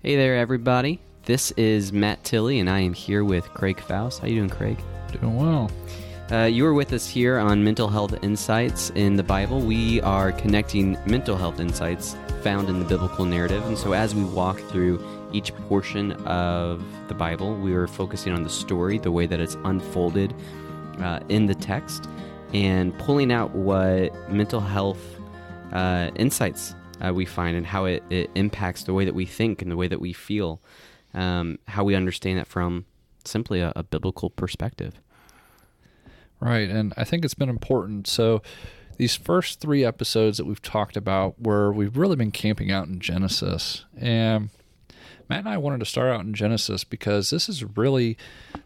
Hey there, everybody. This is Matt Tilley, and I am here with Craig Faust. How you doing, Craig? Doing well. Uh, you are with us here on Mental Health Insights in the Bible. We are connecting mental health insights found in the biblical narrative, and so as we walk through each portion of the Bible, we are focusing on the story, the way that it's unfolded uh, in the text, and pulling out what mental health uh, insights uh, we find and how it, it, impacts the way that we think and the way that we feel, um, how we understand it from simply a, a, biblical perspective. Right. And I think it's been important. So, these first three episodes that we've talked about, where we've really been camping out in Genesis. And Matt and I wanted to start out in Genesis because this is really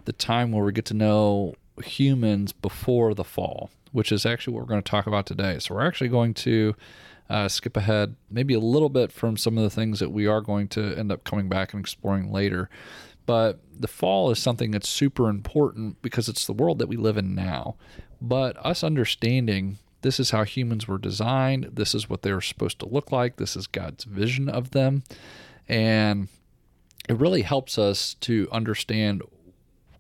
the time where we get to know humans before the fall, which is actually what we're going to talk about today. So, we're actually going to uh, skip ahead maybe a little bit from some of the things that we are going to end up coming back and exploring later. But the fall is something that's super important because it's the world that we live in now. But us understanding this is how humans were designed, this is what they were supposed to look like, this is God's vision of them. And it really helps us to understand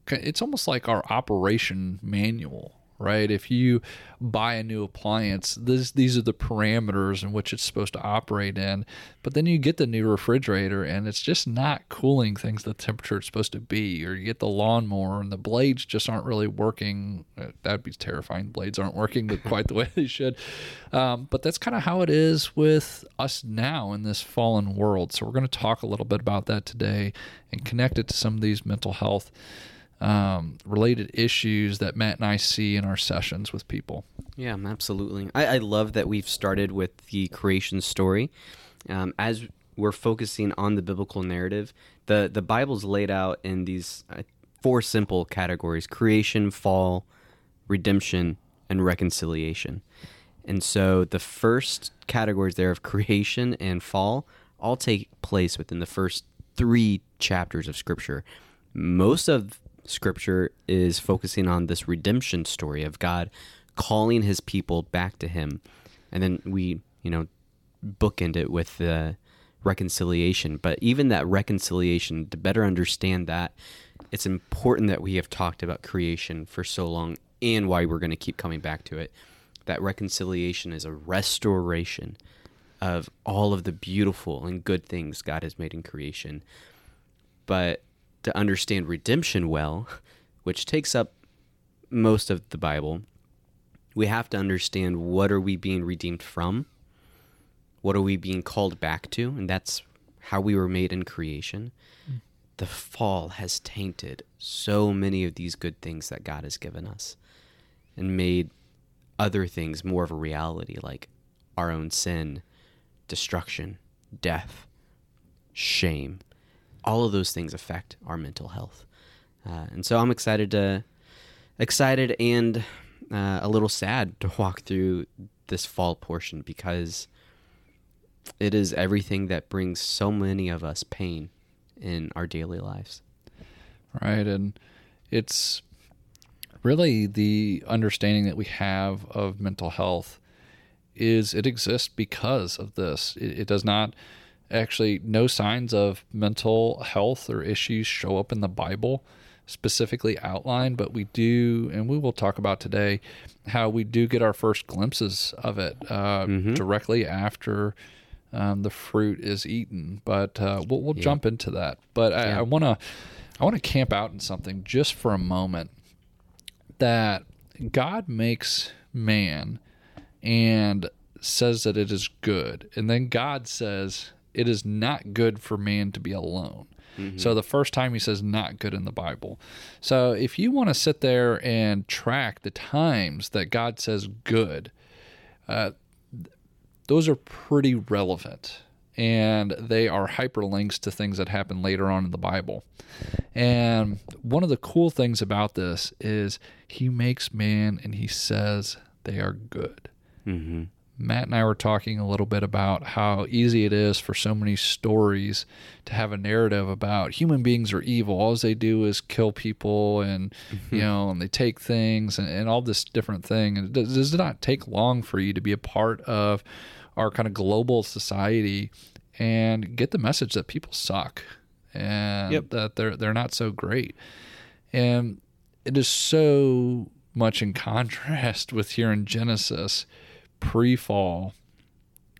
it's almost like our operation manual right? If you buy a new appliance, this, these are the parameters in which it's supposed to operate in. But then you get the new refrigerator and it's just not cooling things the temperature it's supposed to be. Or you get the lawnmower and the blades just aren't really working. Uh, that'd be terrifying. Blades aren't working quite the way they should. Um, but that's kind of how it is with us now in this fallen world. So we're going to talk a little bit about that today and connect it to some of these mental health um, related issues that Matt and I see in our sessions with people. Yeah, absolutely. I, I love that we've started with the creation story. Um, as we're focusing on the biblical narrative, the, the Bible's laid out in these uh, four simple categories creation, fall, redemption, and reconciliation. And so the first categories there of creation and fall all take place within the first three chapters of Scripture. Most of scripture is focusing on this redemption story of God calling his people back to him. And then we, you know, bookend it with the reconciliation. But even that reconciliation, to better understand that, it's important that we have talked about creation for so long and why we're going to keep coming back to it. That reconciliation is a restoration of all of the beautiful and good things God has made in creation. But to understand redemption well, which takes up most of the Bible, we have to understand what are we being redeemed from? What are we being called back to? And that's how we were made in creation. Mm. The fall has tainted so many of these good things that God has given us and made other things more of a reality, like our own sin, destruction, death, shame all of those things affect our mental health. Uh, and so I'm excited to excited and uh, a little sad to walk through this fall portion because it is everything that brings so many of us pain in our daily lives. Right, and it's really the understanding that we have of mental health is it exists because of this. It, it does not actually no signs of mental health or issues show up in the Bible specifically outlined, but we do, and we will talk about today how we do get our first glimpses of it uh, mm-hmm. directly after um, the fruit is eaten. But uh, we'll, we'll yeah. jump into that. But I want to I want to camp out in something just for a moment that God makes man and says that it is good, and then God says it is not good for man to be alone. Mm-hmm. So the first time he says not good in the Bible. So if you want to sit there and track the times that God says good, uh, those are pretty relevant and they are hyperlinks to things that happen later on in the Bible. And one of the cool things about this is he makes man and he says they are good. Mm-hmm. Matt and I were talking a little bit about how easy it is for so many stories to have a narrative about human beings are evil. All they do is kill people and, mm-hmm. you know, and they take things and, and all this different thing. And it does, not take long for you to be a part of our kind of global society and get the message that people suck and Yep. that they're they're not so great. And it is so much in contrast with here in Genesis pre-fall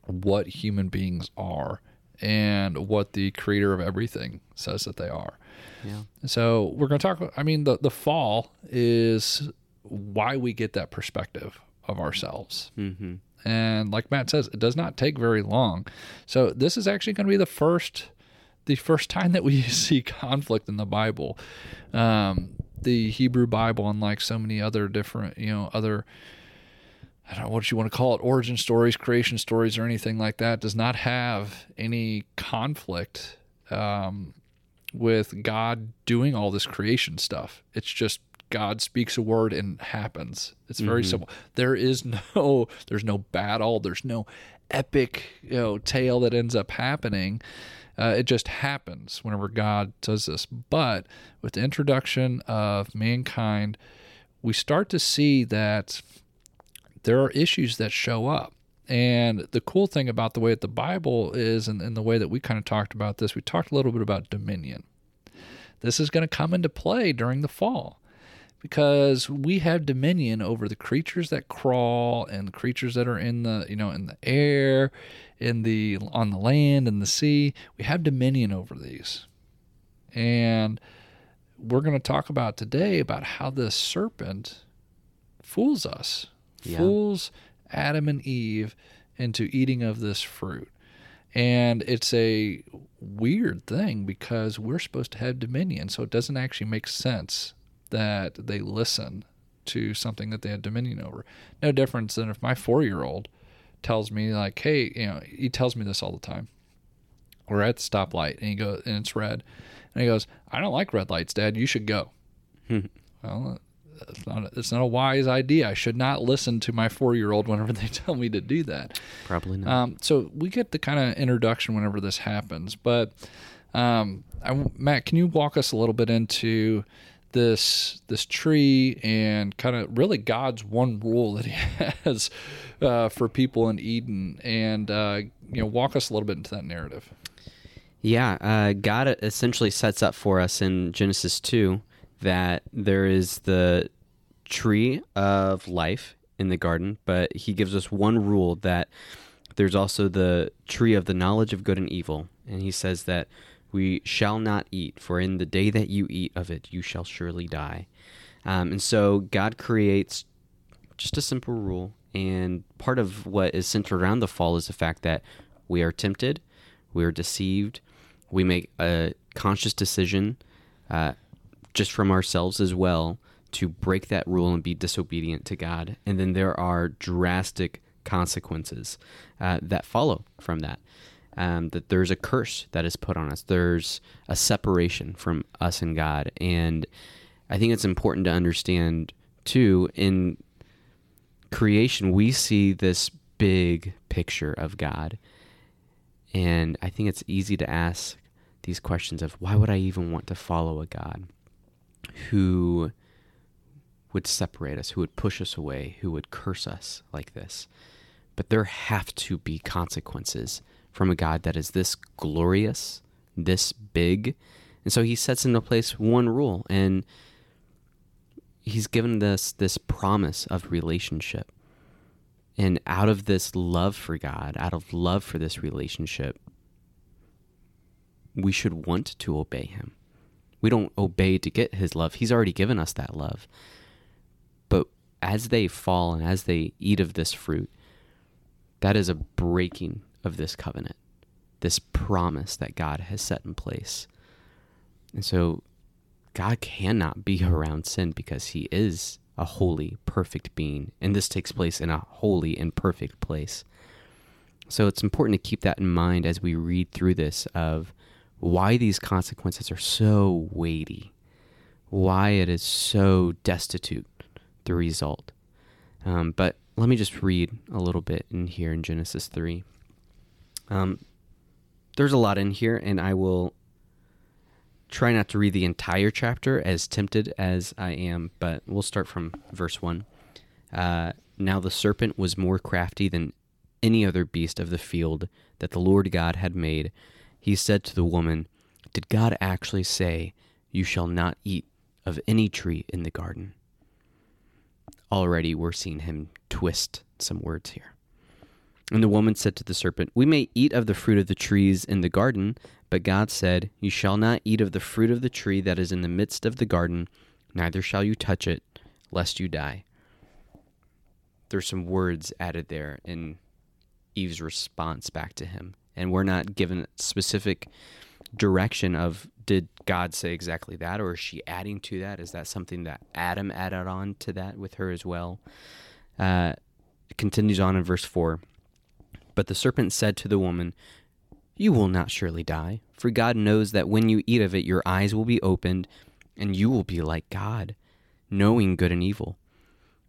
what human beings are and what the creator of everything says that they are. Yeah. So we're going to talk. I mean, the the fall is why we get that perspective of ourselves. Mm-hmm. And like Matt says, it does not take very long. So this is actually going to be the first, the first time that we see conflict in the Bible. Um, the Hebrew Bible, unlike so many other different, you know, other, I don't know what you want to call it, origin stories, creation stories, or anything like that, does not have any conflict um, with God doing all this creation stuff. It's just God speaks a word and it happens. It's very simple. There is no there's no battle, there's no epic, you know, tale that ends up happening. Uh, it just happens whenever God does this. But with the introduction of mankind, we start to see that there are issues that show up. And the cool thing about the way that the Bible is, and, and the way that we kind of talked about this, we talked a little bit about dominion. This is going to come into play during the fall because we have dominion over the creatures that crawl and the creatures that are in the you know in the air in the on the land and the sea we have dominion over these and we're going to talk about today about how this serpent fools us Yeah. fools adam and eve into eating of this fruit and it's a weird thing because we're supposed to have dominion so it doesn't actually make sense that they listen to something that they had dominion over. No difference than if my four year old tells me like, hey, you know, he tells me this all the time. We're at the stoplight and he goes and it's red. And he goes, I don't like red lights, Dad. You should go. well, it's not it's not a wise idea. I should not listen to my four year old whenever they tell me to do that. Probably not. Um, so we get the kind of introduction whenever this happens. But um, I, Matt, can you walk us a little bit into this this tree and kind of really God's one rule that He has uh, for people in Eden, and uh, you know, walk us a little bit into that narrative. Yeah, uh, God essentially sets up for us in Genesis 2 that there is the tree of life in the garden, but he gives us one rule that there's also the tree of the knowledge of good and evil. And he says that we shall not eat, for in the day that you eat of it, you shall surely die. Um, and so God creates just a simple rule. And part of what is centered around the fall is the fact that we are tempted, we are deceived, we make a conscious decision uh, just from ourselves as well to break that rule and be disobedient to God. And then there are drastic consequences uh, that follow from that. Um, that there's a curse that is put on us, there's a separation from us and God. And I think it's important to understand, too, in creation, we see this big picture of God. And I think it's easy to ask these questions of why would I even want to follow a God who would separate us, who would push us away, who would curse us like this? But there have to be consequences from a God that is this glorious, this big. And so he sets into place one rule and he's given us this promise of relationship. And out of this love for God, out of love for this relationship, we should want to obey him. We don't obey to get his love. He's already given us that love. But as they fall and as they eat of this fruit, that is a breaking of this covenant, this promise that God has set in place. And so God cannot be around sin because he is a holy, perfect being. And this takes place in a holy and perfect place. So it's important to keep that in mind as we read through this of why these consequences are so weighty, why it is so destitute, the result. Um, but let me just read a little bit in here in Genesis 3. Um, there's a lot in here, and I will try not to read the entire chapter as tempted as I am, but we'll start from verse 1. Uh, now the serpent was more crafty than any other beast of the field that the Lord God had made, he said to the woman, Did God actually say, You shall not eat of any tree in the garden? Already we're seeing him twist some words here. And the woman said to the serpent, We may eat of the fruit of the trees in the garden, but God said, You shall not eat of the fruit of the tree that is in the midst of the garden, neither shall you touch it, lest you die. There's some words added there in Eve's response back to him. And we're not given specific direction of did God say exactly that, or is she adding to that? Is that something that Adam added on to that with her as well? Uh, it continues on in verse 4. But the serpent said to the woman, You will not surely die, for God knows that when you eat of it, your eyes will be opened, and you will be like God, knowing good and evil.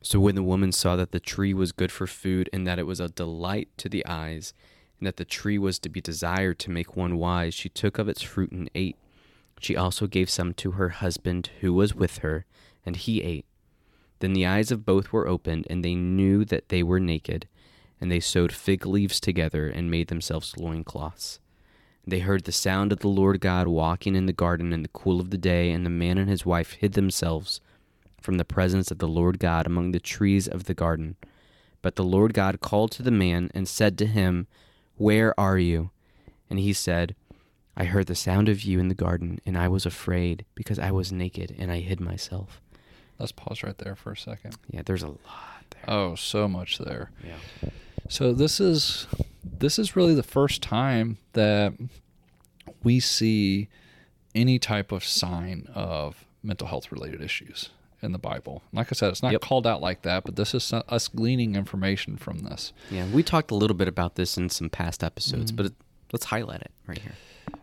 So when the woman saw that the tree was good for food, and that it was a delight to the eyes, and that the tree was to be desired to make one wise, she took of its fruit and ate. She also gave some to her husband who was with her, and he ate. Then the eyes of both were opened, and they knew that they were naked, and they sewed fig leaves together and made themselves loincloths. They heard the sound of the Lord God walking in the garden in the cool of the day, and the man and his wife hid themselves from the presence of the Lord God among the trees of the garden. But the Lord God called to the man and said to him, Where are you? And he said, I heard the sound of you in the garden, and I was afraid because I was naked and I hid myself. Let's pause right there for a second. Yeah, there's a lot there. Oh, so much there. Yeah. So this is this is really the first time that we see any type of sign of mental health related issues in the Bible. Like I said, it's not Yep. called out like that, but this is us gleaning information from this. Yeah, we talked a little bit about this in some past episodes, mm-hmm. but it, let's highlight it right here.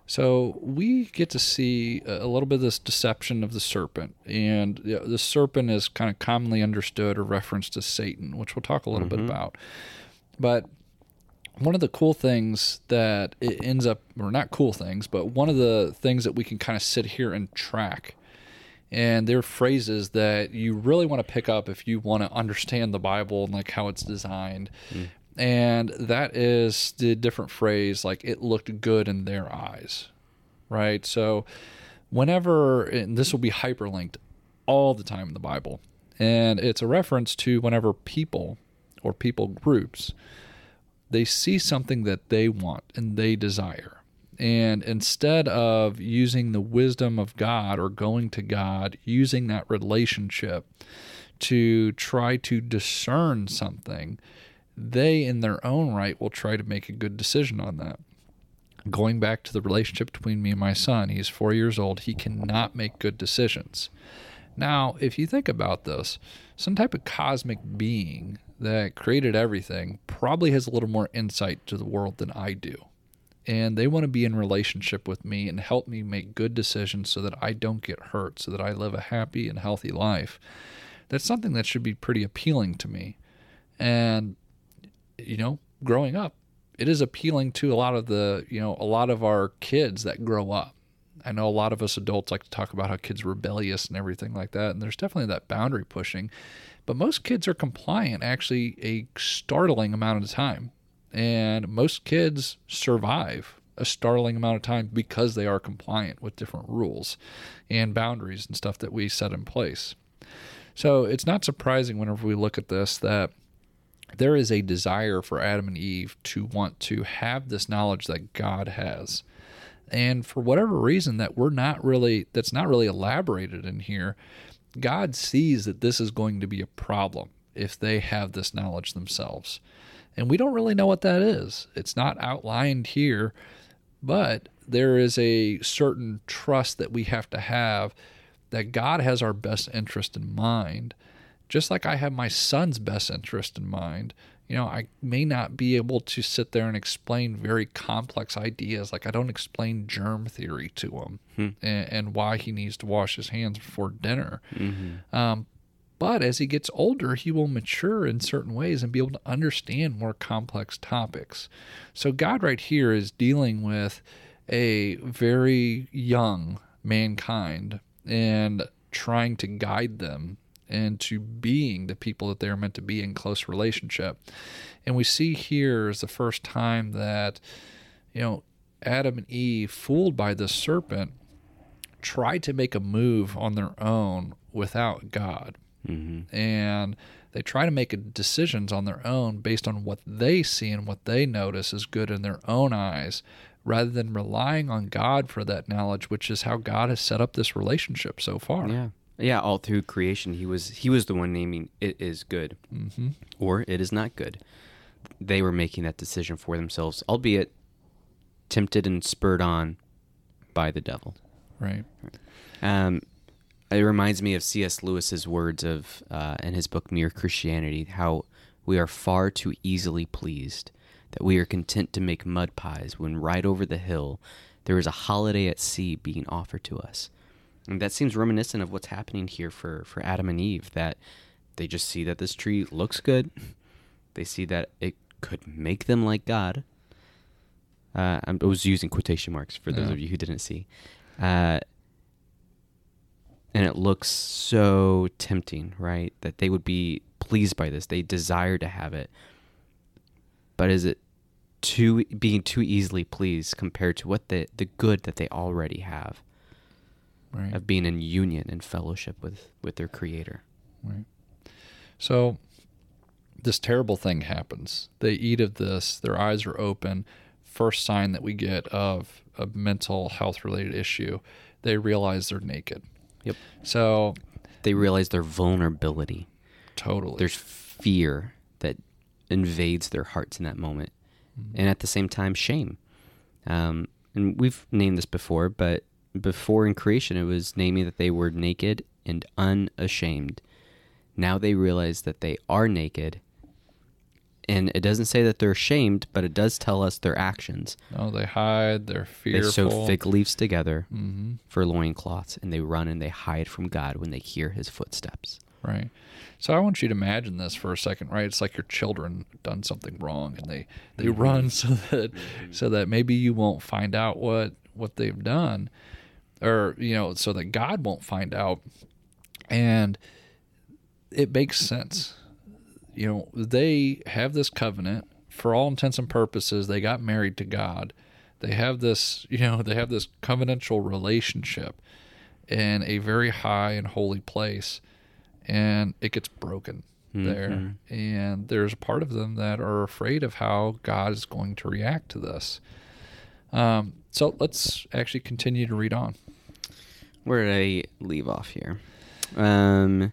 So we get to see a a little bit of this deception of the serpent, and the serpent is kind of commonly understood or referenced as Satan, which we'll talk a little bit mm-hmm. about. But one of the cool things that it ends up, or not cool things, but one of the things that we can kind of sit here and track, and they're phrases that you really want to pick up if you want to understand the Bible and like how it's designed. Mm. And that is the different phrase, like it looked good in their eyes, right? So, whenever, and this will be hyperlinked all the time in the Bible, and it's a reference to whenever people or people groups they see something that they want and they desire. And instead of using the wisdom of God or going to God, using that relationship to try to discern something, they, in their own right, will try to make a good decision on that. Going back to the relationship between me and my son, he's four years old. He cannot make good decisions. Now, if you think about this, some type of cosmic being that created everything probably has a little more insight to the world than I do. And they want to be in relationship with me and help me make good decisions so that I don't get hurt, so that I live a happy and healthy life. That's something that should be pretty appealing to me. And you know, growing up, it is appealing to a lot of the, you know, a lot of our kids that grow up. I know a lot of us adults like to talk about how kids rebellious and everything like that, and there's definitely that boundary pushing. But most kids are compliant actually a startling amount of the time. And most kids survive a startling amount of time because they are compliant with different rules and boundaries and stuff that we set in place. So it's not surprising whenever we look at this that there is a desire for Adam and Eve to want to have this knowledge that God has. And for whatever reason that we're not really that's not really elaborated in here, God sees that this is going to be a problem if they have this knowledge themselves. And we don't really know what that is. It's not outlined here, but there is a certain trust that we have to have that God has our best interest in mind. Just like I have my son's best interest in mind, you know, I may not be able to sit there and explain very complex ideas. Like I don't explain germ theory to him and, and why he needs to wash his hands before dinner. Um, but as he gets older, he will mature in certain ways and be able to understand more complex topics. So, God, right here, is dealing with a very young mankind and trying to guide them into being the people that they're meant to be in close relationship. And we see here is the first time that, you know, Adam and Eve, fooled by the serpent, tried to make a move on their own without God. Mm-hmm. And they try to make decisions on their own based on what they see and what they notice is good in their own eyes rather than relying on God for that knowledge, which is how God has set up this relationship so far. Yeah. Yeah, all through creation, he was he was the one naming it is good, hmm or it is not good. They were making that decision for themselves, albeit tempted and spurred on by the devil. Right. Um, it reminds me of C.S. Lewis's words of uh, in his book Mere Christianity, how we are far too easily pleased, that we are content to make mud pies when right over the hill there is a holiday at sea being offered to us. And that seems reminiscent of what's happening here for, for Adam and Eve, that they just see that this tree looks good. They see that it could make them like God. Uh, I was using quotation marks for those Yeah. of you who didn't see. Uh, and it looks so tempting, right? That they would be pleased by this. They desire to have it. But is it too being too easily pleased compared to what the the good that they already have Right. of being in union and fellowship with with their creator? Right. So this terrible thing happens. They eat of this, their eyes are open. First sign that we get of a mental health related issue, they realize they're naked. Yep. So They realize their vulnerability. totally. There's fear that invades their hearts in that moment, and at the same time, shame. Um, and we've named this before, but before in creation, it was naming that they were naked and unashamed. Now they realize that they are naked, and it doesn't say that they're ashamed, but it does tell us their actions. no, they hide, they're fearful. They sew fig leaves together hmm for loincloths, and they run and they hide from God when they hear his footsteps. Right. So I want you to imagine this for a second, right? It's like your children done something wrong and they they Mm-hmm. run so that so that maybe you won't find out what what they've done or you know so that God won't find out. And it makes sense. You know, they have this covenant for all intents and purposes. They got married to God. They have this, you know, they have this covenantal relationship in a very high and holy place and it gets broken there and there's a part of them that are afraid of how god is going to react to this um, so let's actually continue to read on Where did I leave off here? Um,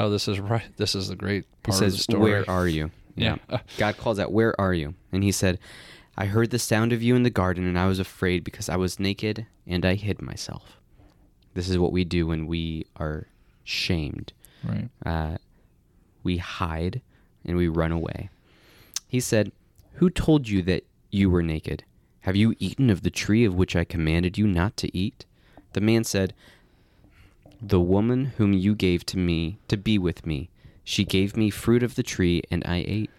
oh this is right this is the great He part of the story Where are you? Yeah. God calls out, Where are you? And he said, I heard the sound of you in the garden, and I was afraid because I was naked and I hid myself. This is what we do when we are shamed. right Uh, we hide and we run away. He said, Who told you that you were naked? Have you eaten of the tree of which I commanded you not to eat? The man said, The woman whom you gave to me to be with me, she gave me fruit of the tree, and I ate.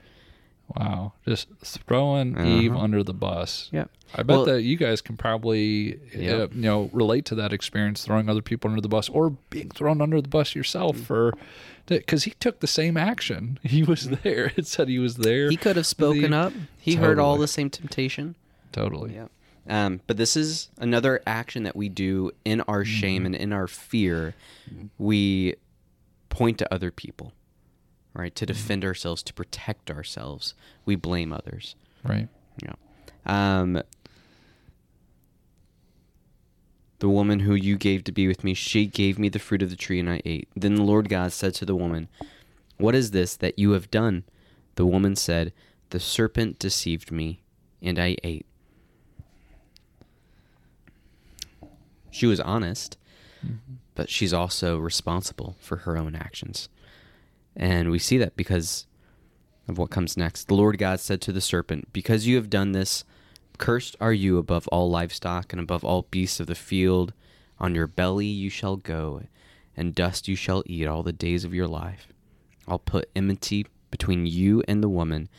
wow just throwing eve Uh-huh. under the bus Yeah, i bet Well- that you guys can probably uh, you know relate to that experience throwing other people under the bus or being thrown under the bus yourself Mm. for because he took the same action he was there it said he was there He could have spoken The- up. He heard all the same temptation. totally Yeah. Um, but this is another action that we do in our shame and in our fear. We point to other people, right? To defend ourselves, to protect ourselves. We blame others. right Yeah. Um, the woman who you gave to be with me, she gave me the fruit of the tree, and I ate. Then the Lord God said to the woman, What is this that you have done? The woman said, The serpent deceived me, and I ate. She was honest, mm-hmm. but she's also responsible for her own actions. And we see that because of what comes next. The Lord God said to the serpent, Because you have done this, cursed are you above all livestock and above all beasts of the field. On your belly you shall go, and dust you shall eat all the days of your life. I'll put enmity between you and the woman,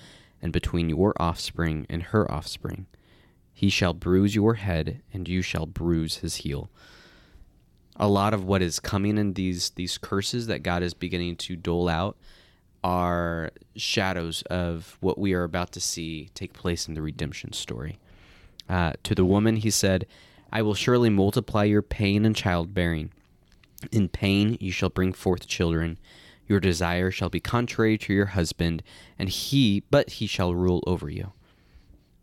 and between your offspring and her offspring. He shall bruise your head, and you shall bruise his heel. a lot of what is coming in these these curses that God is beginning to dole out are shadows of what we are about to see take place in the redemption story. Uh, to the woman, he said, I will surely multiply your pain and childbearing. In pain you shall bring forth children. Your desire shall be contrary to your husband, and he, but he shall rule over you.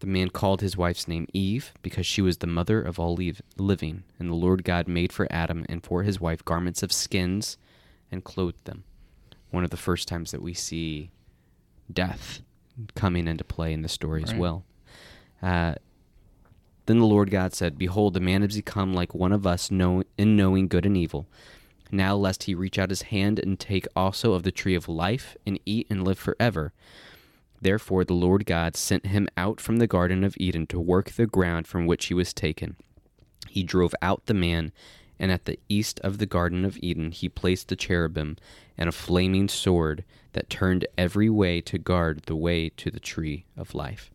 The man called his wife's name Eve, because she was the mother of all living. And the Lord God made for Adam and for his wife garments of skins and clothed them. One of the first times that we see death coming into play in the story right. as well. Uh, then the Lord God said, Behold, the man has become like one of us know- in knowing good and evil. Now, lest he reach out his hand and take also of the tree of life and eat and live forever. Therefore, the Lord God sent him out from the Garden of Eden to work the ground from which he was taken. He drove out the man, and at the east of the Garden of Eden he placed the cherubim and a flaming sword that turned every way to guard the way to the tree of life.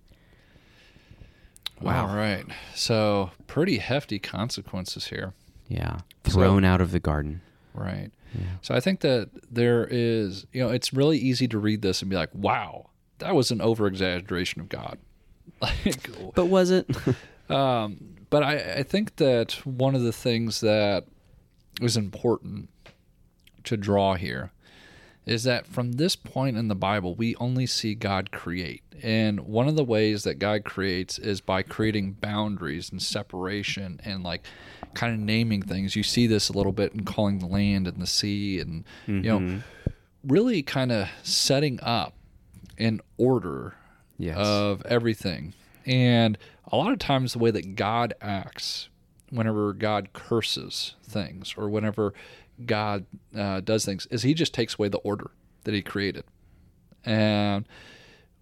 Wow. All right. So, pretty hefty consequences here. Yeah. Thrown so, out of the garden. Right. Yeah. So, I think that there is, you know, it's really easy to read this and be like, wow, that was an over exaggeration of God. like, but was it? um, but I, I think that one of the things that is important to draw here is that from this point in the Bible, we only see God create. And one of the ways that God creates is by creating boundaries and separation and like kind of naming things. You see this a little bit in calling the land and the sea and, mm-hmm. you know, mm-hmm. really kind of setting up an order yes. of everything. And a lot of times, the way that God acts, whenever God curses things or whenever God uh, does things, is He just takes away the order that He created. And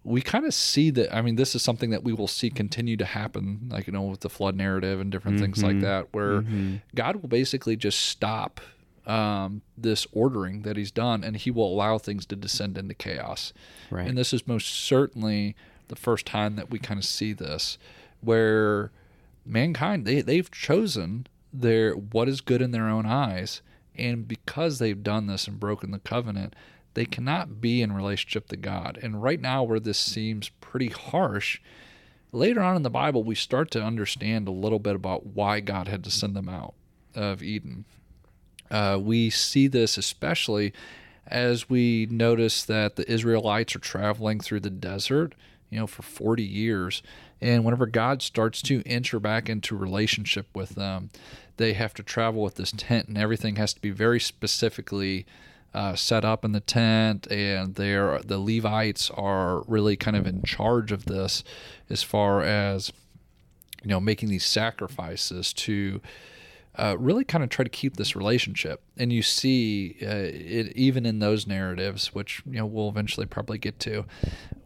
we kind of see that. I mean, this is something that we will see continue to happen, like, you know, with the flood narrative and different mm-hmm. things like mm-hmm. that, where mm-hmm. God will basically just stop um, this ordering that he's done, and he will allow things to descend into chaos. Right. And this is most certainly the first time that we kind of see this, where mankind they they've chosen their what is good in their own eyes, and because they've done this and broken the covenant, they cannot be in relationship to God. And right now, where this seems pretty harsh. Later on in the Bible, we start to understand a little bit about why God had to send them out of Eden uh, we see this especially as we notice that the Israelites are traveling through the desert, you know, for 40 years. And whenever God starts to enter back into relationship with them, they have to travel with this tent, and everything has to be very specifically uh, set up in the tent. And they the Levites are really kind of in charge of this, as far as you know, making these sacrifices to uh, really kind of try to keep this relationship. And you see uh, it even in those narratives, which you know we'll eventually probably get to,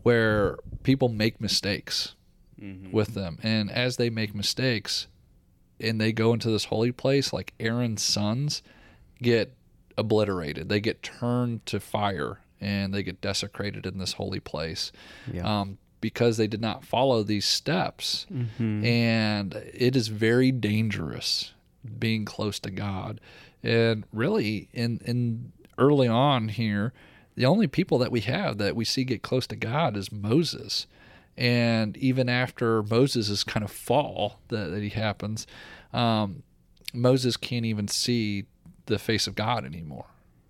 where people make mistakes mm-hmm. with them, and as they make mistakes, and they go into this holy place, like Aaron's sons get obliterated. They get turned to fire and they get desecrated in this holy place. Yeah. Um, because they did not follow these steps. Mm-hmm. And it is very dangerous being close to God. And really, in in early on here, the only people that we have that we see get close to God is Moses. And even after Moses' kind of fall that, that he happens, um, Moses can't even see the face of God anymore,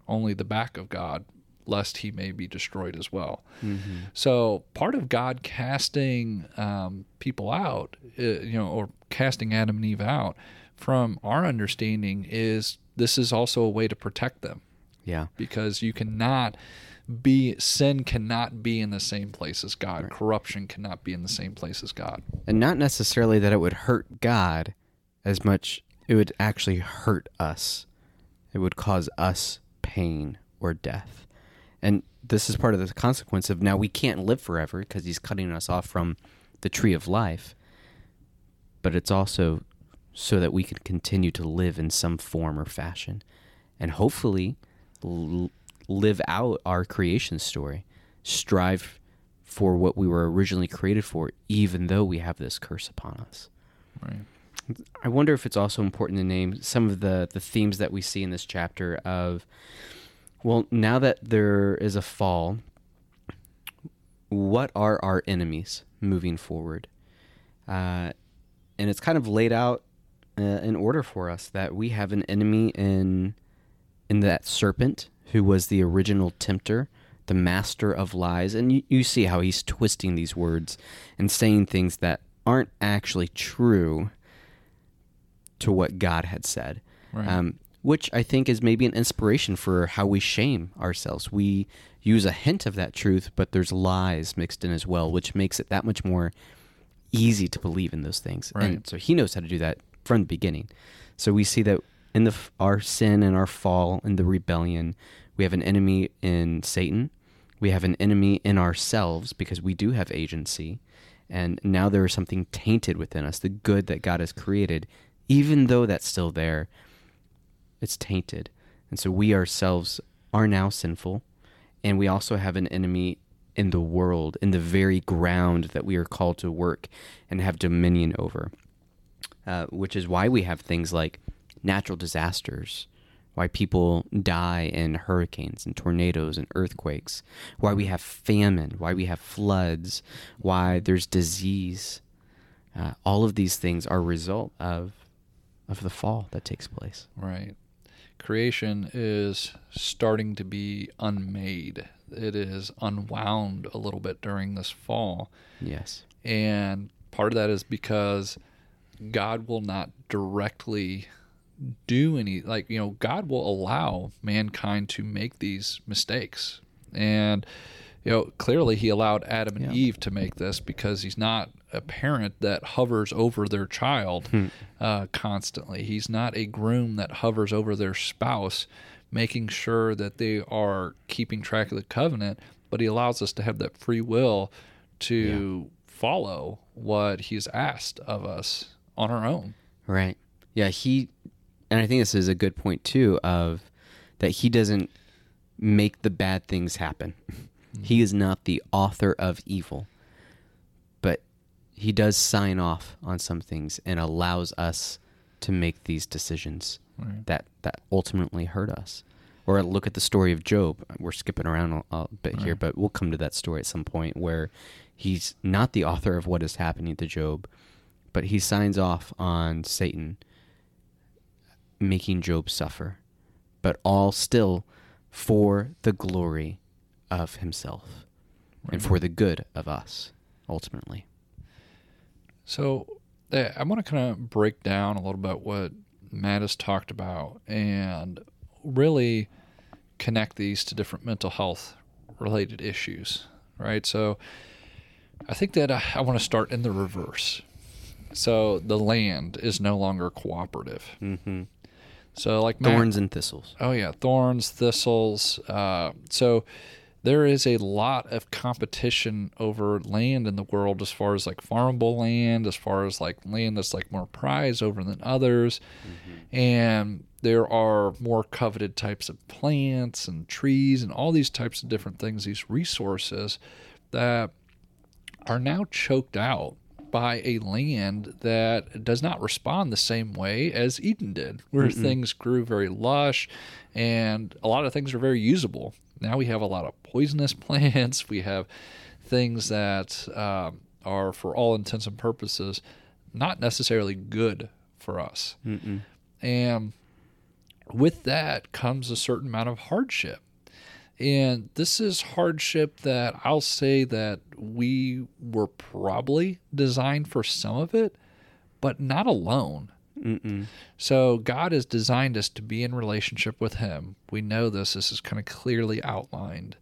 only the back of God, lest he may be destroyed as well. Mm-hmm. So part of God casting um, people out, uh, you know, or casting Adam and Eve out, from our understanding is this is also a way to protect them. Yeah. Because you cannot be sin cannot be in the same place as God. Right. Corruption cannot be in the same place as God. And not necessarily that it would hurt God as much it would actually hurt us. It would cause us pain or death. And this is part of the consequence of now we can't live forever because he's cutting us off from the tree of life. But it's also so that we can continue to live in some form or fashion and hopefully l- live out our creation story, strive for what we were originally created for, even though we have this curse upon us. Right. I wonder if it's also important to name some of the, the themes that we see in this chapter of, well, now that there is a fall, what are our enemies moving forward? Uh, and it's kind of laid out uh, in order for us that we have an enemy in in that serpent who was the original tempter, the master of lies, and you, you see how he's twisting these words and saying things that aren't actually true to what God had said. Right. Um, which I think is maybe an inspiration for how we shame ourselves. We use a hint of that truth, but there's lies mixed in as well, which makes it that much more easy to believe in those things. Right. And so he knows how to do that from the beginning. So we see that in the our sin and our fall and the rebellion, we have an enemy in Satan. We have an enemy in ourselves because we do have agency. And now there is something tainted within us, the good that God has created, even though that's still there, it's tainted. And so we ourselves are now sinful. And we also have an enemy in the world, in the very ground that we are called to work and have dominion over. Uh, which is why we have things like natural disasters, why people die in hurricanes and tornadoes and earthquakes, why we have famine, why we have floods, why there's disease. Uh, all of these things are a result of of the fall that takes place. Right. Creation is starting to be unmade. It is unwound a little bit during this fall. Yes. And part of that is because God will not directly do any like you know God will allow mankind to make these mistakes. And you know, clearly he allowed Adam and Yeah. Eve to make this because he's not a parent that hovers over their child uh, constantly. He's not a groom that hovers over their spouse, making sure that they are keeping track of the covenant. But he allows us to have that free will to follow what he's asked of us on our own. Right. Yeah, he and I think this is a good point too of that he doesn't make the bad things happen. Mm-hmm. He is not the author of evil. But he does sign off on some things and allows us to make these decisions Right. that that ultimately hurt us. Or look at the story of Job. We're skipping around a, a bit here, but we'll come to that story at some point where he's not the author of what is happening to Job, but he signs off on Satan making Job suffer, but all still for the glory of himself and for the good of us, ultimately. So I want to kind of break down a little bit what Matt has talked about and really connect these to different mental health related issues, right? So I think that I, I want to start in the reverse. So the land is no longer cooperative. Mm-hmm. So like Thorns and thistles. Oh yeah, thorns, thistles. Uh, so there is a lot of competition over land in the world as far as like farmable land, as far as like land that's like more prized over than others, and there are more coveted types of plants and trees and all these types of different things, these resources that are now choked out by a land that does not respond the same way as Eden did, where things grew very lush and a lot of things are very usable. Now we have a lot of poisonous plants. We have things that um, are, for all intents and purposes, not necessarily good for us. Mm-mm. And with that comes a certain amount of hardship. And this is hardship that I'll say that we were probably designed for some of it, but not alone. Mm-mm. So God has designed us to be in relationship with Him. We know this. This is kind of clearly outlined.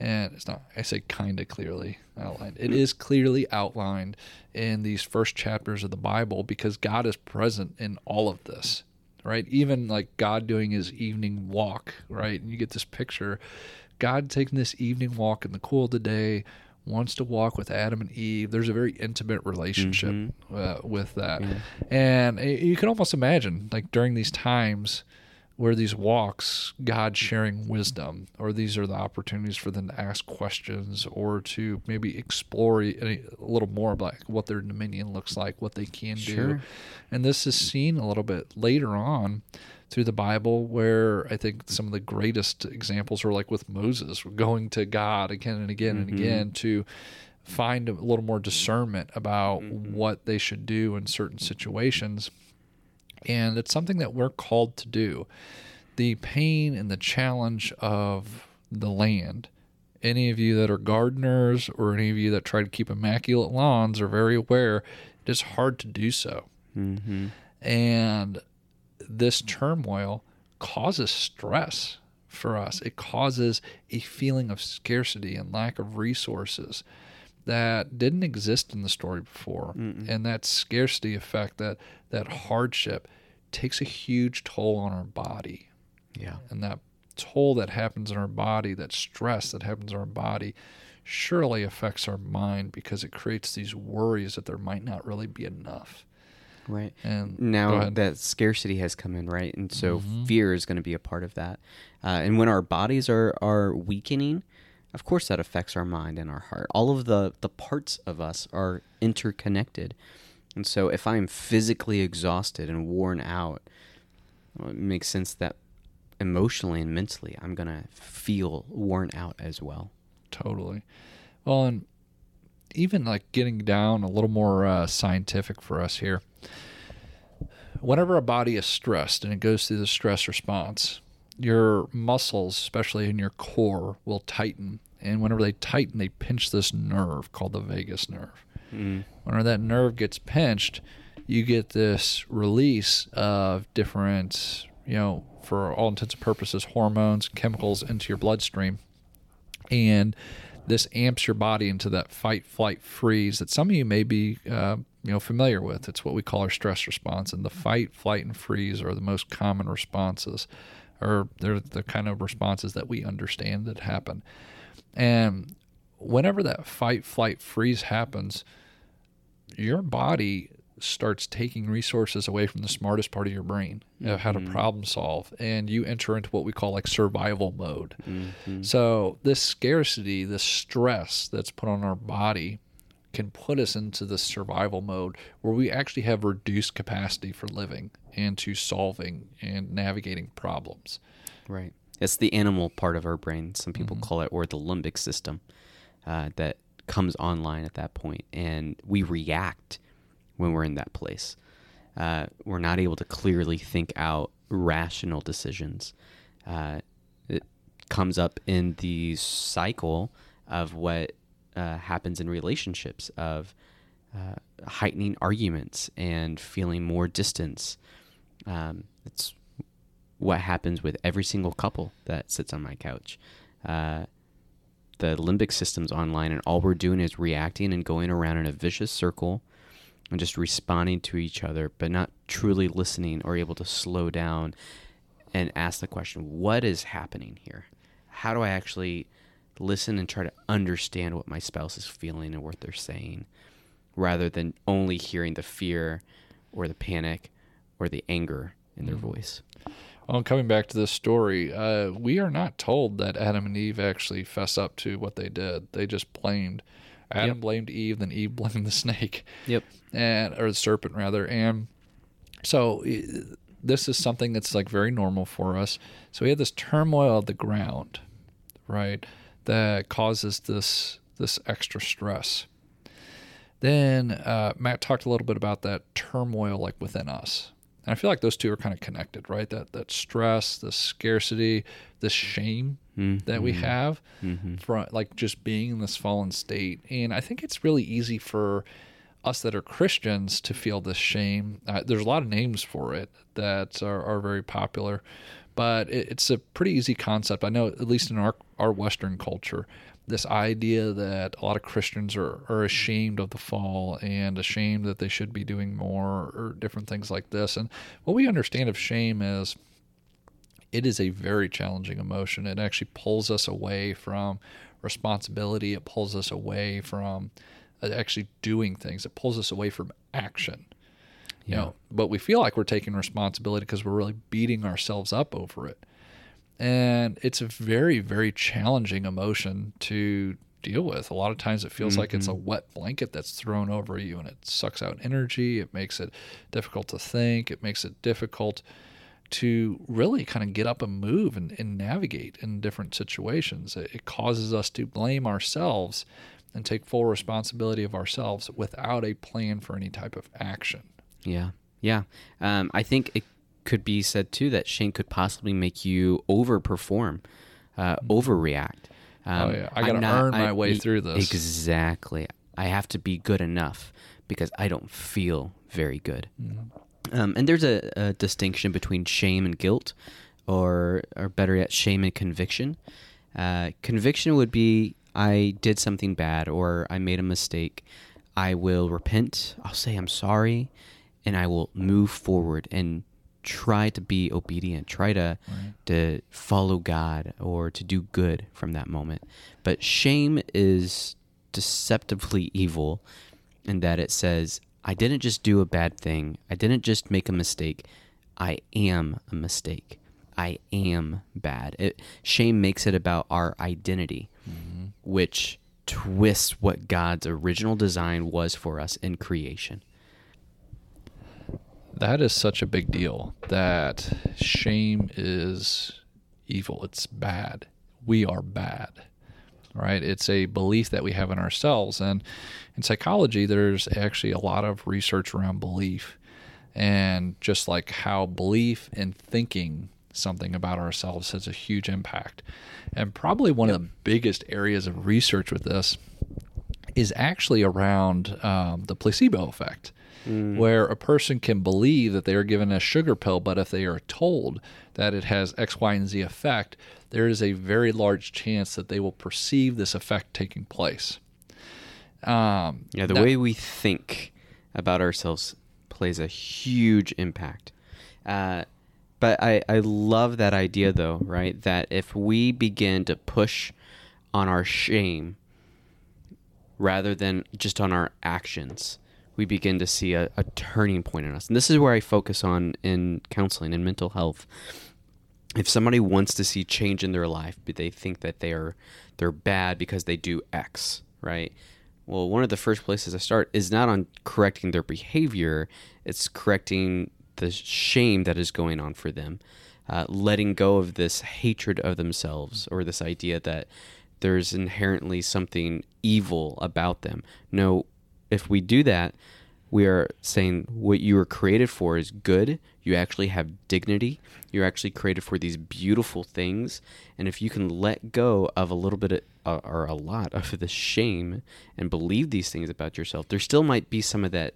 And it's not, I say kind of clearly outlined. It is clearly outlined in these first chapters of the Bible because God is present in all of this, right? Even like God doing his evening walk, right? And you get this picture God taking this evening walk in the cool of the day, wants to walk with Adam and Eve. There's a very intimate relationship Mm-hmm. uh, with that. And you can almost imagine, like during these times where these walks, God sharing wisdom, or these are the opportunities for them to ask questions or to maybe explore a, a little more about what their dominion looks like, what they can do. Sure. And this is seen a little bit later on through the Bible, where I think some of the greatest examples are like with Moses, going to God again and again and mm-hmm. again to find a little more discernment about mm-hmm. what they should do in certain situations. And it's something that we're called to do. The pain and the challenge of the land. Any of you that are gardeners or any of you that try to keep immaculate lawns are very aware it is hard to do so. Mm-hmm. And this turmoil causes stress for us. It causes a feeling of scarcity and lack of resources that didn't exist in the story before. And that scarcity effect, that that hardship takes a huge toll on our body. Yeah. And that toll that happens in our body, that stress that happens in our body, surely affects our mind because it creates these worries that there might not really be enough. Right. And now that scarcity has come in, right? And so Mhm. fear is going to be a part of that. Uh, and when our bodies are, are weakening, of course that affects our mind and our heart. All of the, the parts of us are interconnected. And so if I'm physically exhausted and worn out, well, it makes sense that emotionally and mentally I'm going to feel worn out as well. Totally. Well, and even like getting down a little more uh, scientific for us here. Whenever a body is stressed and it goes through the stress response, your muscles, especially in your core, will tighten. And whenever they tighten, they pinch this nerve called the vagus nerve. Mm. Whenever that nerve gets pinched, you get this release of different, you know, for all intents and purposes, hormones, chemicals into your bloodstream. And this amps your body into that fight, flight, freeze that some of you may be, uh, you know, familiar with. It's what we call our stress response, and the fight, flight, and freeze are the most common responses, or they're the kind of responses that we understand that happen. And whenever that fight, flight, freeze happens, your body starts taking resources away from the smartest part of your brain of how to mm-hmm. problem solve and you enter into what we call like survival mode. Mm-hmm. So this scarcity this stress that's put on our body can put us into the survival mode where we actually have reduced capacity for living and to solving and navigating problems Right. It's the animal part of our brain. Some people call it, or the limbic system, uh, that comes online at that point, and we react when we're in that place. Uh, we're not able to clearly think out rational decisions. Uh, it comes up in the cycle of what uh, happens in relationships of uh, heightening arguments and feeling more distance. Um, it's what happens with every single couple that sits on my couch. Uh, the limbic system's online, and all we're doing is reacting and going around in a vicious circle and just responding to each other, but not truly listening or able to slow down and ask the question what is happening here? How do I actually listen and try to understand what my spouse is feeling and what they're saying rather than only hearing the fear or the panic or the anger in their voice? Well, coming back to this story, uh, we are not told that Adam and Eve actually fess up to what they did. They just blamed. Adam Yep. blamed Eve, then Eve blamed the snake, Yep. and or the serpent rather. And so this is something that's like very normal for us. So we had this turmoil of the ground, right, that causes this this extra stress. Then uh, Matt talked a little bit about that turmoil like within us. And I feel like those two are kind of connected, right? That that stress, the scarcity, the shame that we have from like just being in this fallen state. And I think it's really easy for us that are Christians to feel this shame. Uh, there's a lot of names for it that are, are very popular, but it, it's a pretty easy concept. I know, at least in our our Western culture, this idea that a lot of Christians are, are ashamed of the fall and ashamed that they should be doing more or different things like this. And what we understand of shame is it is a very challenging emotion. It actually pulls us away from responsibility, it pulls us away from uh, actually doing things, it pulls us away from action. You know, but we feel like we're taking responsibility because we're really beating ourselves up over it and it's a very very challenging emotion to deal with. A lot of times it feels mm-hmm. like it's a mm-hmm. wet blanket that's thrown over you and it sucks out energy. It makes it difficult to think. It makes it difficult to really kind of get up and move and, and navigate in different situations. It, it causes us to blame ourselves and take full responsibility of ourselves without a plan for any type of action. Yeah. Yeah. Um, i think it could be said too that shame could possibly make you overperform, uh, mm-hmm. overreact. Um, oh yeah, I got to earn my I, way through this. Exactly. I have to be good enough because I don't feel very good. Mm-hmm. Um, and there's a, a, distinction between shame and guilt, or or better yet, shame and conviction. Uh, conviction would be I did something bad or I made a mistake. I will repent. I'll say I'm sorry, and I will move forward and try to be obedient, try to right. to follow God or to do good from that moment. But shame is deceptively evil in that it says, I didn't just do a bad thing. I didn't just make a mistake. I am a mistake. I am bad. It, shame makes it about our identity, mm-hmm. which twists what God's original design was for us in creation that is such a big deal that shame is evil. It's bad. We are bad. Right? It's a belief that we have in ourselves. And in psychology, there's actually a lot of research around belief and just like how belief and thinking something about ourselves has a huge impact. And probably one yep. of the biggest areas of research with this is actually around um, the placebo effect mm. where a person can believe that they are given a sugar pill, but if they are told that it has X, Y, and Z effect, there is a very large chance that they will perceive this effect taking place. Um, yeah, the that, way we think about ourselves plays a huge impact. Uh, but I, I love that idea, though, right? That if we begin to push on our shame rather than just on our actions, we begin to see a, a turning point in us. And this is where I focus on in counseling and mental health. If somebody wants to see change in their life, but they think that they are they're bad because they do X, right? Well, one of the first places I start is not on correcting their behavior; it's correcting the shame that is going on for them, uh, letting go of this hatred of themselves or this idea that there's inherently something evil about them. No, if we do that, we are saying what you were created for is good. You actually have dignity. You're actually created for these beautiful things. And if you can let go of a little bit of, uh, or a lot of the shame and believe these things about yourself, there still might be some of that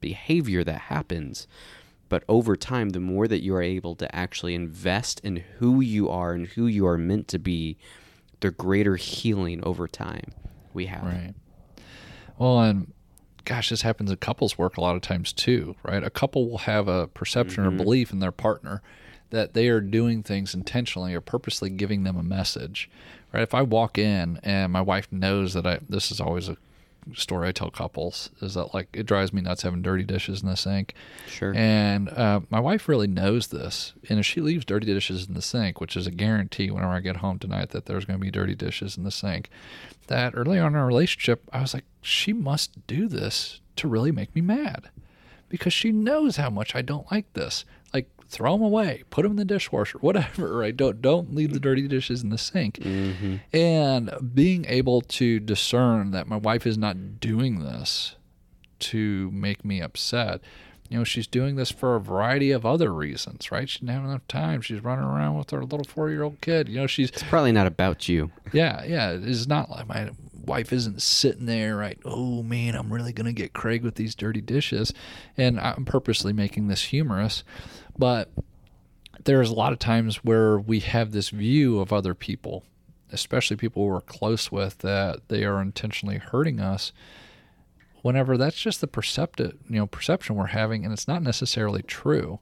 behavior that happens. But over time, the more that you are able to actually invest in who you are and who you are meant to be, the greater healing over time we have. Right. Well, and gosh, this happens in couples work a lot of times too, right? A couple will have a perception mm-hmm. or belief in their partner that they are doing things intentionally or purposely giving them a message, right? If I walk in and my wife knows that I, this is always a story I tell couples is that like it drives me nuts having dirty dishes in the sink. Sure. And uh, my wife really knows this, and if she leaves dirty dishes in the sink, which is a guarantee whenever I get home tonight that there's going to be dirty dishes in the sink, that early on in our relationship, I was like, she must do this to really make me mad, because she knows how much I don't like this. Throw them away, put them in the dishwasher, whatever. Right? Don't don't leave the dirty dishes in the sink. Mm-hmm. And being able to discern that my wife is not doing this to make me upset. You know, she's doing this for a variety of other reasons, right? She didn't have enough time. She's running around with her little four-year-old kid. You know, she's. It's probably not about you. Yeah, yeah. It's not like my wife isn't sitting there, right? Oh man, I'm really gonna get Craig with these dirty dishes, and I'm purposely making this humorous but there's a lot of times where we have this view of other people, especially people we're close with, that they are intentionally hurting us. Whenever that's just the perceptive, you know, perception we're having, and it's not necessarily true.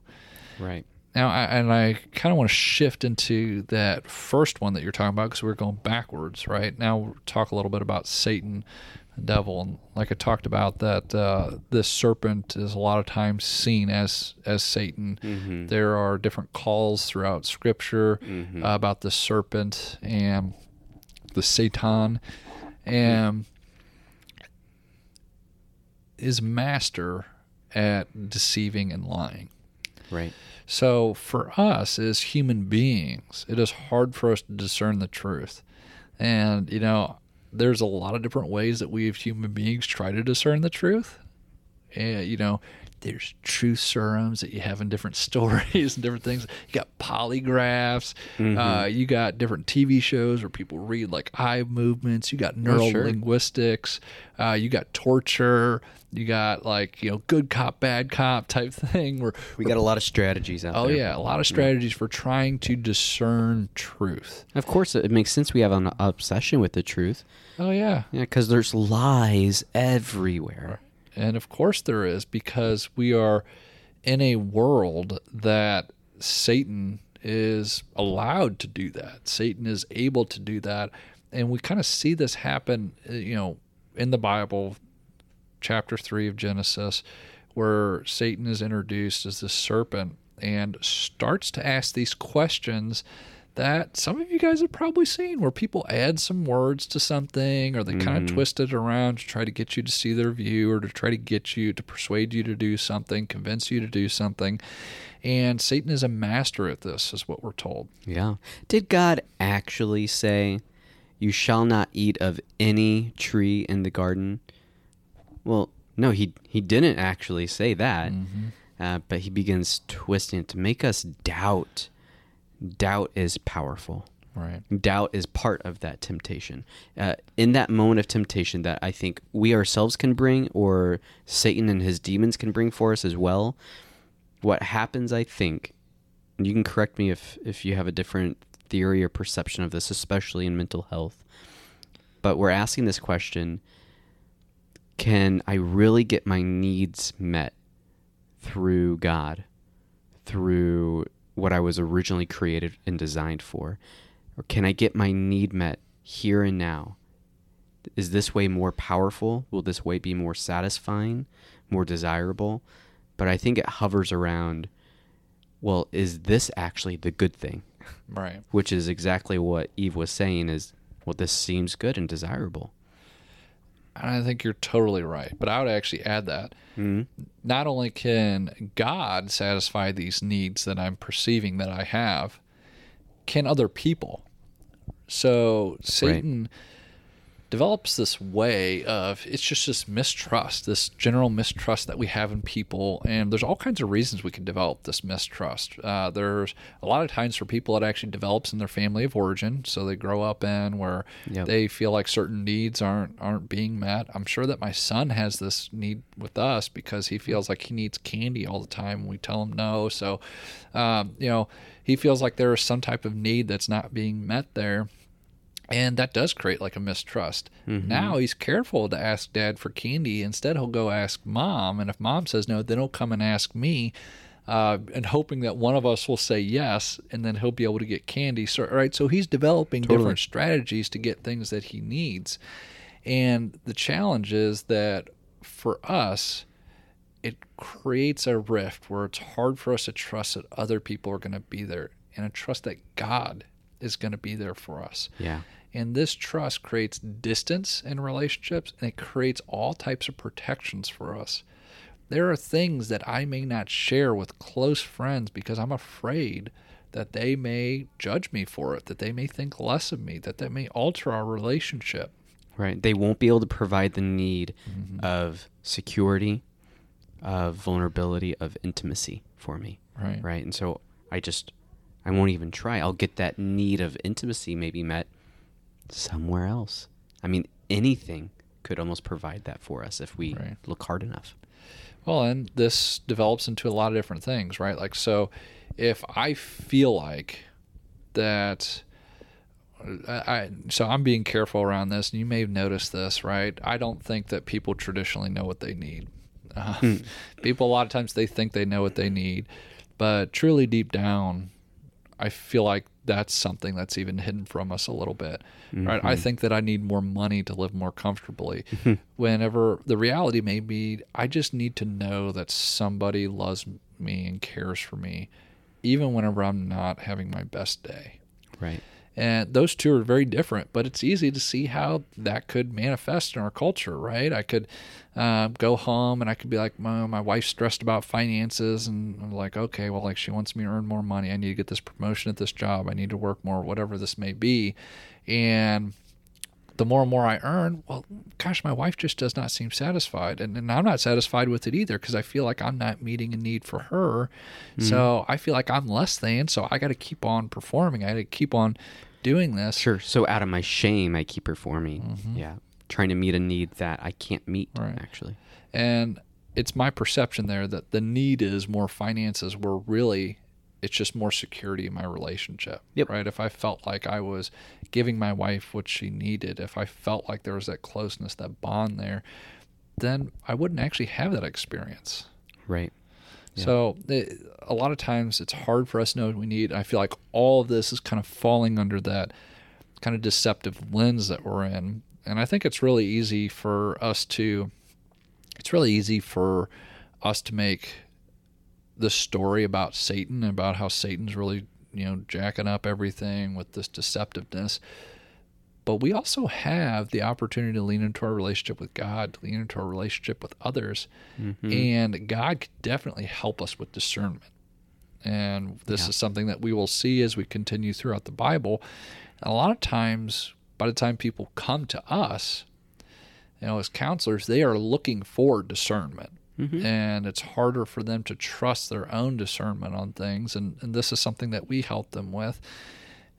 Right. Now, I, and I kind of want to shift into that first one that you're talking about because we're going backwards, right? Now, we'll talk a little bit about Satan, devil, and like I talked about, that uh, this serpent is a lot of times seen as as Satan. Mm-hmm. There are different calls throughout Scripture Mhm. uh, about the serpent and the Satan, and is master at deceiving and lying. Right. So, for us as human beings, it is hard for us to discern the truth. And, you know, there's a lot of different ways that we as human beings try to discern the truth. And, you know, there's truth serums that you have in different stories and different things. You got polygraphs. Uh, you got different TV shows where people read like eye movements. You got neural Oh, sure. linguistics. Uh, you got torture. You got like you know good cop bad cop type thing where We got a lot of strategies out there. Oh there. yeah, a lot of strategies for trying to discern truth. Of course, it makes sense we have an obsession with the truth. Oh yeah. Yeah, because there's lies everywhere. And of course there is because we are in a world that Satan is allowed to do that. Satan is able to do that. And we kind of see this happen, uh, you know, in the Bible, chapter 3 of Genesis, where Satan is introduced as the serpent and starts to ask these questions that some of you guys have probably seen where people add some words to something or they kind of twist it around to try to get you to see their view or to try to get you to persuade you to do something, convince you to do something. And Satan is a master at this, is what we're told. Yeah. Did God actually say, "You shall not eat of any tree in the garden"? Well, no, he he didn't actually say that, uh, but he begins twisting it to make us doubt. Doubt is powerful. Right. Doubt is part of that temptation. Uh, in that moment of temptation that I think we ourselves can bring, or Satan and his demons can bring for us as well, what happens, I think, and you can correct me if, if you have a different theory or perception of this, especially in mental health, but we're asking this question can I really get my needs met through God, through what I was originally created and designed for? Or can I get my need met here and now? Is this way more powerful? Will this way be more satisfying, more desirable? But I think it hovers around well, is this actually the good thing? Right. Which is exactly what Eve was saying is well, this seems good and desirable. And I think you're totally right. But I would actually add that Mm-hmm. not only can God satisfy these needs that I'm perceiving that I have, can other people. So Satan develops this way of it's just this mistrust, this general mistrust that we have in people, and there's all kinds of reasons we can develop this mistrust. Uh, there's a lot of times for people it actually develops in their family of origin, so they grow up in where Yep. they feel like certain needs aren't aren't being met. I'm sure that my son has this need with us because he feels like he needs candy all the time. when We tell him no, so um, you know he feels like there is some type of need that's not being met there and that does create like a mistrust. Now he's careful to ask dad for candy. Instead, he'll go ask mom, and if mom says no, then he'll come and ask me, uh, and hoping that one of us will say yes, and then he'll be able to get candy. So, right, so he's developing different strategies to get things that he needs. And the challenge is that for us, it creates a rift where it's hard for us to trust that other people are going to be there and to trust that God is going to be there for us. Yeah. And this trust creates distance in relationships and it creates all types of protections for us. There are things that I may not share with close friends because I'm afraid that they may judge me for it, that they may think less of me, that that may alter our relationship. Right. They won't be able to provide the need mm-hmm. of security, of vulnerability, of intimacy for me. Right. Right. And so I just, I won't even try. I'll get that need of intimacy maybe met somewhere else. I mean, anything could almost provide that for us if we Right. look hard enough. Well, and this develops into a lot of different things, right? Like, so if I feel like that I, I, so I'm being careful around this, and you may have noticed this, right? I don't think that people traditionally know what they need. Uh, Hmm. People a lot of times they think they know what they need, but truly deep down, I feel like that's something that's even hidden from us a little bit, right? Mm-hmm. I think that I need more money to live more comfortably. Whenever the reality may be, I just need to know that somebody loves me and cares for me, even whenever I'm not having my best day. Right. And those two are very different, but it's easy to see how that could manifest in our culture, right? I could um, go home and I could be like, my, my wife's stressed about finances. And I'm like, okay, well, like she wants me to earn more money. I need to get this promotion at this job. I need to work more, whatever this may be. And the more and more I earn, well, gosh, my wife just does not seem satisfied. And, and I'm not satisfied with it either because I feel like I'm not meeting a need for her. So I feel like I'm less than. So I got to keep on performing. I got to keep on doing this. Sure. So out of my shame, I keep performing. Mm-hmm. Yeah. Trying to meet a need that I can't meet, Right. actually. And it's my perception there that the need is more finances where really it's just more security in my relationship. Yep. Right. If I felt like I was giving my wife what she needed, if I felt like there was that closeness, that bond there, then I wouldn't actually have that experience. Right. So it, a lot of times it's hard for us to know what we need. I feel like all of this is kind of falling under that kind of deceptive lens that we're in. And I think it's really easy for us to it's really easy for us to make the story about Satan about how Satan's really, you know, jacking up everything with this deceptiveness. But we also have the opportunity to lean into our relationship with God, to lean into our relationship with others. Mm-hmm. And God could definitely help us with discernment. And this Yeah. is something that we will see as we continue throughout the Bible. And A lot of times, by the time people come to us, you know, as counselors, they are looking for discernment. Mm-hmm. And it's harder for them to trust their own discernment on things. And, and this is something that we help them with.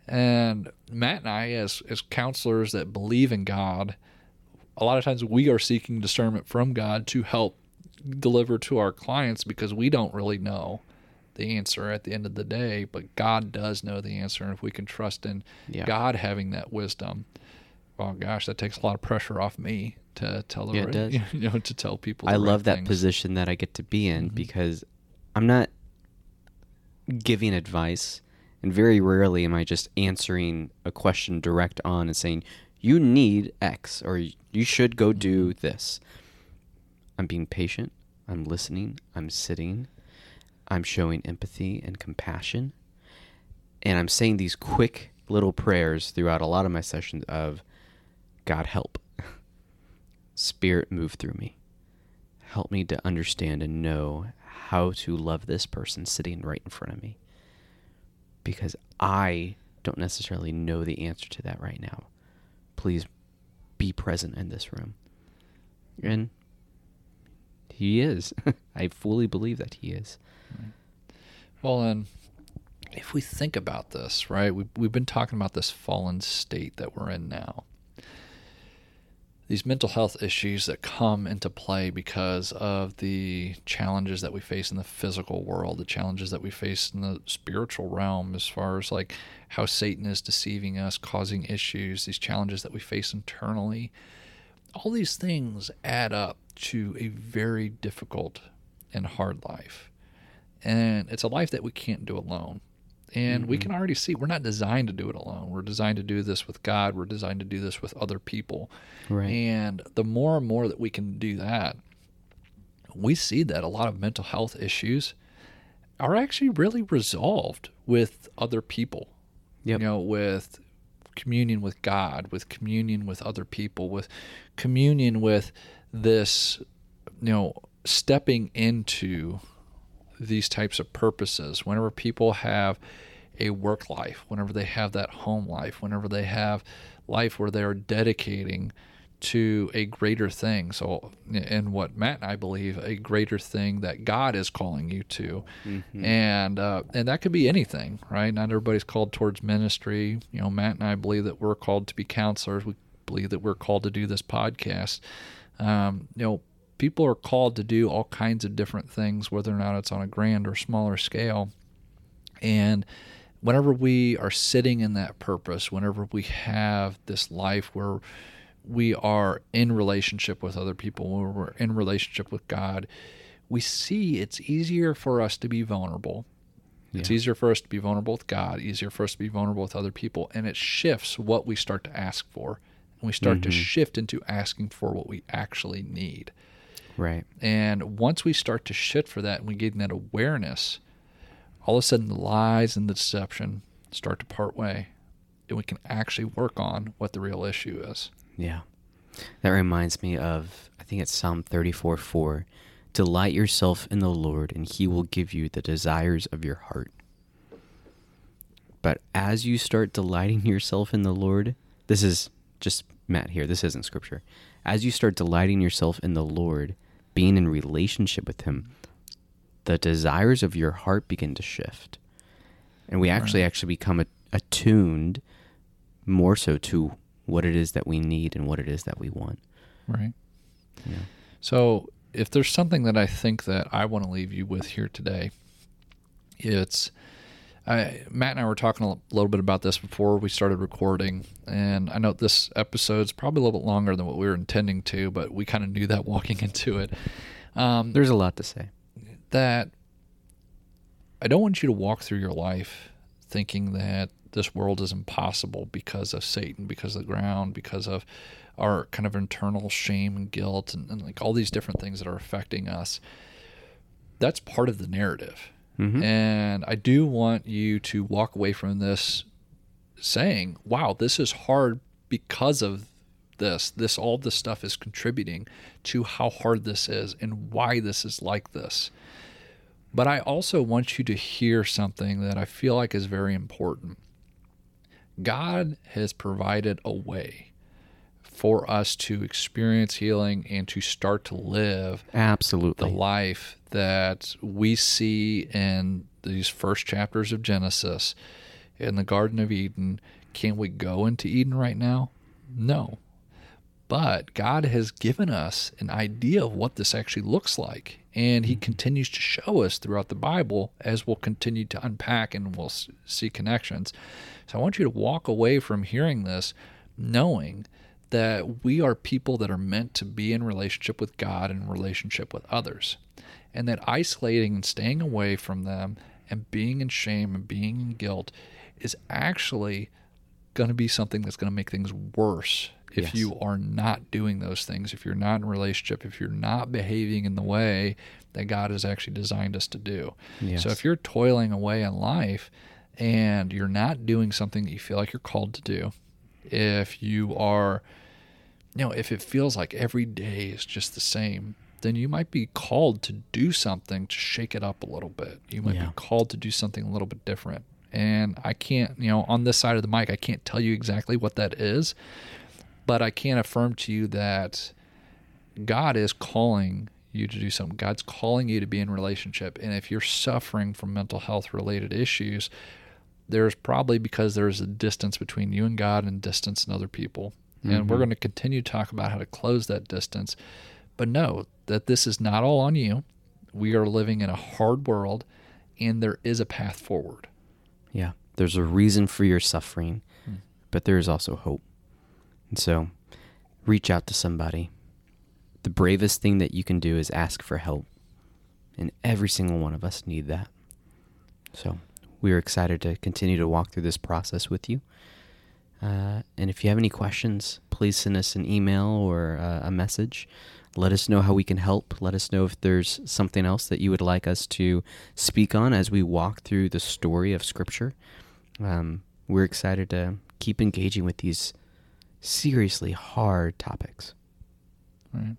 And Matt and I, as, as counselors that believe in God, a lot of times we are seeking discernment from God to help deliver to our clients because we don't really know the answer at the end of the day, but God does know the answer. And if we can trust in Yeah. God having that wisdom, well, gosh, that takes a lot of pressure off me to tell the Yeah, it right, does. you know, to tell people. I right love that things. position that I get to be in Mhm. because I'm not giving advice, and very rarely am I just answering a question direct on and saying, you need X or you should go do mm-hmm. this. I'm being patient, I'm listening, I'm sitting, I'm showing empathy and compassion, and I'm saying these quick little prayers throughout a lot of my sessions of God help. Spirit move through me. Help me to understand and know how to love this person sitting right in front of me. Because I don't necessarily know the answer to that right now. Please be present in this room. And he is. I fully believe that he is. Well, and if we think about this, right, we've, we've been talking about this fallen state that we're in now. These mental health issues that come into play because of the challenges that we face in the physical world, the challenges that we face in the spiritual realm, as far as like how Satan is deceiving us, causing issues, these challenges that we face internally. All these things add up to a very difficult and hard life and it's a life that we can't do alone. And we mm-hmm. can already see we're not designed to do it alone. We're designed to do this with God. We're designed to do this with other people. Right. And the more and more that we can do that, we see that a lot of mental health issues are actually really resolved with other people. Yep. You know, with communion with God, with communion with other people, with communion with this, you know, stepping into these types of purposes. Whenever people have a work life, whenever they have that home life, whenever they have life where they are dedicating to a greater thing. So, in what Matt and I believe, a greater thing that God is calling you to, and uh, and that could be anything, right? Not everybody's called towards ministry. You know, Matt and I believe that we're called to be counselors. We believe that we're called to do this podcast. Um, you know, people are called to do all kinds of different things, whether or not it's on a grand or smaller scale. And whenever we are sitting in that purpose, whenever we have this life where we are in relationship with other people, when we're in relationship with God, we see it's easier for us to be vulnerable. It's easier for us to be vulnerable with God, easier for us to be vulnerable with other people, and it shifts what we start to ask for. And we start to mm-hmm. shift into asking for what we actually need. Right. And once we start to shift for that and we gain that awareness, all of a sudden the lies and the deception start to part way. And we can actually work on what the real issue is. Yeah. That reminds me of, I think it's Psalm 34 4. Delight yourself in the Lord, and he will give you the desires of your heart. But as you start delighting yourself in the Lord, this is just Matt here, this isn't scripture. As you start delighting yourself in the Lord, being in relationship with him, the desires of your heart begin to shift. And we actually actually become a- attuned more so to what it is that we need and what it is that we want. Right. Yeah. So, if there's something that I think that I want to leave you with here today, it's I, Matt and I were talking a little bit about this before we started recording, and I know this episode's probably a little bit longer than what we were intending to, but we kind of knew that walking into it. Um, There's a lot to say. that I don't want you to walk through your life thinking that this world is impossible because of Satan, because of the ground, because of our kind of internal shame and guilt and, and like all these different things that are affecting us. That's part of the narrative. Mhm. And I do want you to walk away from this saying, wow, this is hard because of this. This, all this stuff is contributing to how hard this is and why this is like this. But I also want you to hear something that I feel like is very important. God has provided a way for us to experience healing and to start to live absolutely the life that we see in these first chapters of Genesis in the Garden of Eden. Can we go into Eden right now? No. But God has given us an idea of what this actually looks like. And He mm-hmm. continues to show us throughout the Bible as we'll continue to unpack and we'll see connections. So I want you to walk away from hearing this knowing that we are people that are meant to be in relationship with God and relationship with others. And that isolating and staying away from them and being in shame and being in guilt is actually going to be something that's going to make things worse if Yes. you are not doing those things, if you're not in relationship, if you're not behaving in the way that God has actually designed us to do. Yes. So if you're toiling away in life and you're not doing something that you feel like you're called to do, if you are, you know, if it feels like every day is just the same, then you might be called to do something to shake it up a little bit. You might Yeah. be called to do something a little bit different. And I can't, you know, on this side of the mic, I can't tell you exactly what that is, but I can affirm to you that God is calling you to do something. God's calling you to be in relationship. And if you're suffering from mental health related issues, there's probably because there's a distance between you and God and distance and other people. And we're mm-hmm. going to continue to talk about how to close that distance. But know that this is not all on you. We are living in a hard world and there is a path forward. Yeah. There's a reason for your suffering, hmm. but there is also hope. And so reach out to somebody. The bravest thing that you can do is ask for help. And every single one of us need that. So we are excited to continue to walk through this process with you. Uh, and if you have any questions, please send us an email or uh, a message. Let us know how we can help. Let us know if there's something else that you would like us to speak on as we walk through the story of Scripture. Um, we're excited to keep engaging with these seriously hard topics. Right.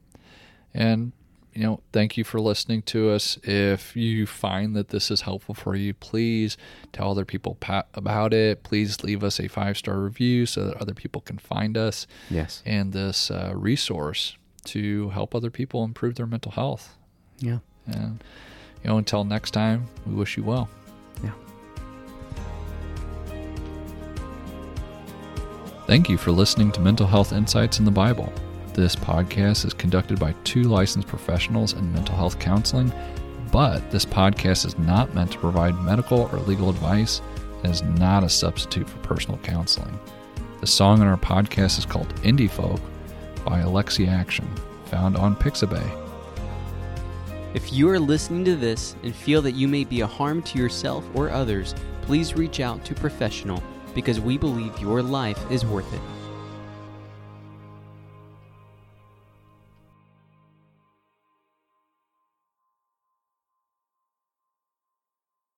And, you know, thank you for listening to us. If you find that this is helpful for you, please tell other people about it. Please leave us a five star review so that other people can find us Yes. and this uh, resource to help other people improve their mental health. Yeah. And, you know, until next time, we wish you well. Yeah. Thank you for listening to Mental Health Insights in the Bible. This podcast is conducted by two licensed professionals in mental health counseling, But this podcast is not meant to provide medical or legal advice and is not a substitute for personal counseling. The song in our podcast is called Indie Folk by Alexi Action, found on Pixabay. If you are listening to this and feel that you may be a harm to yourself or others, please reach out to professional because we believe your life is worth it.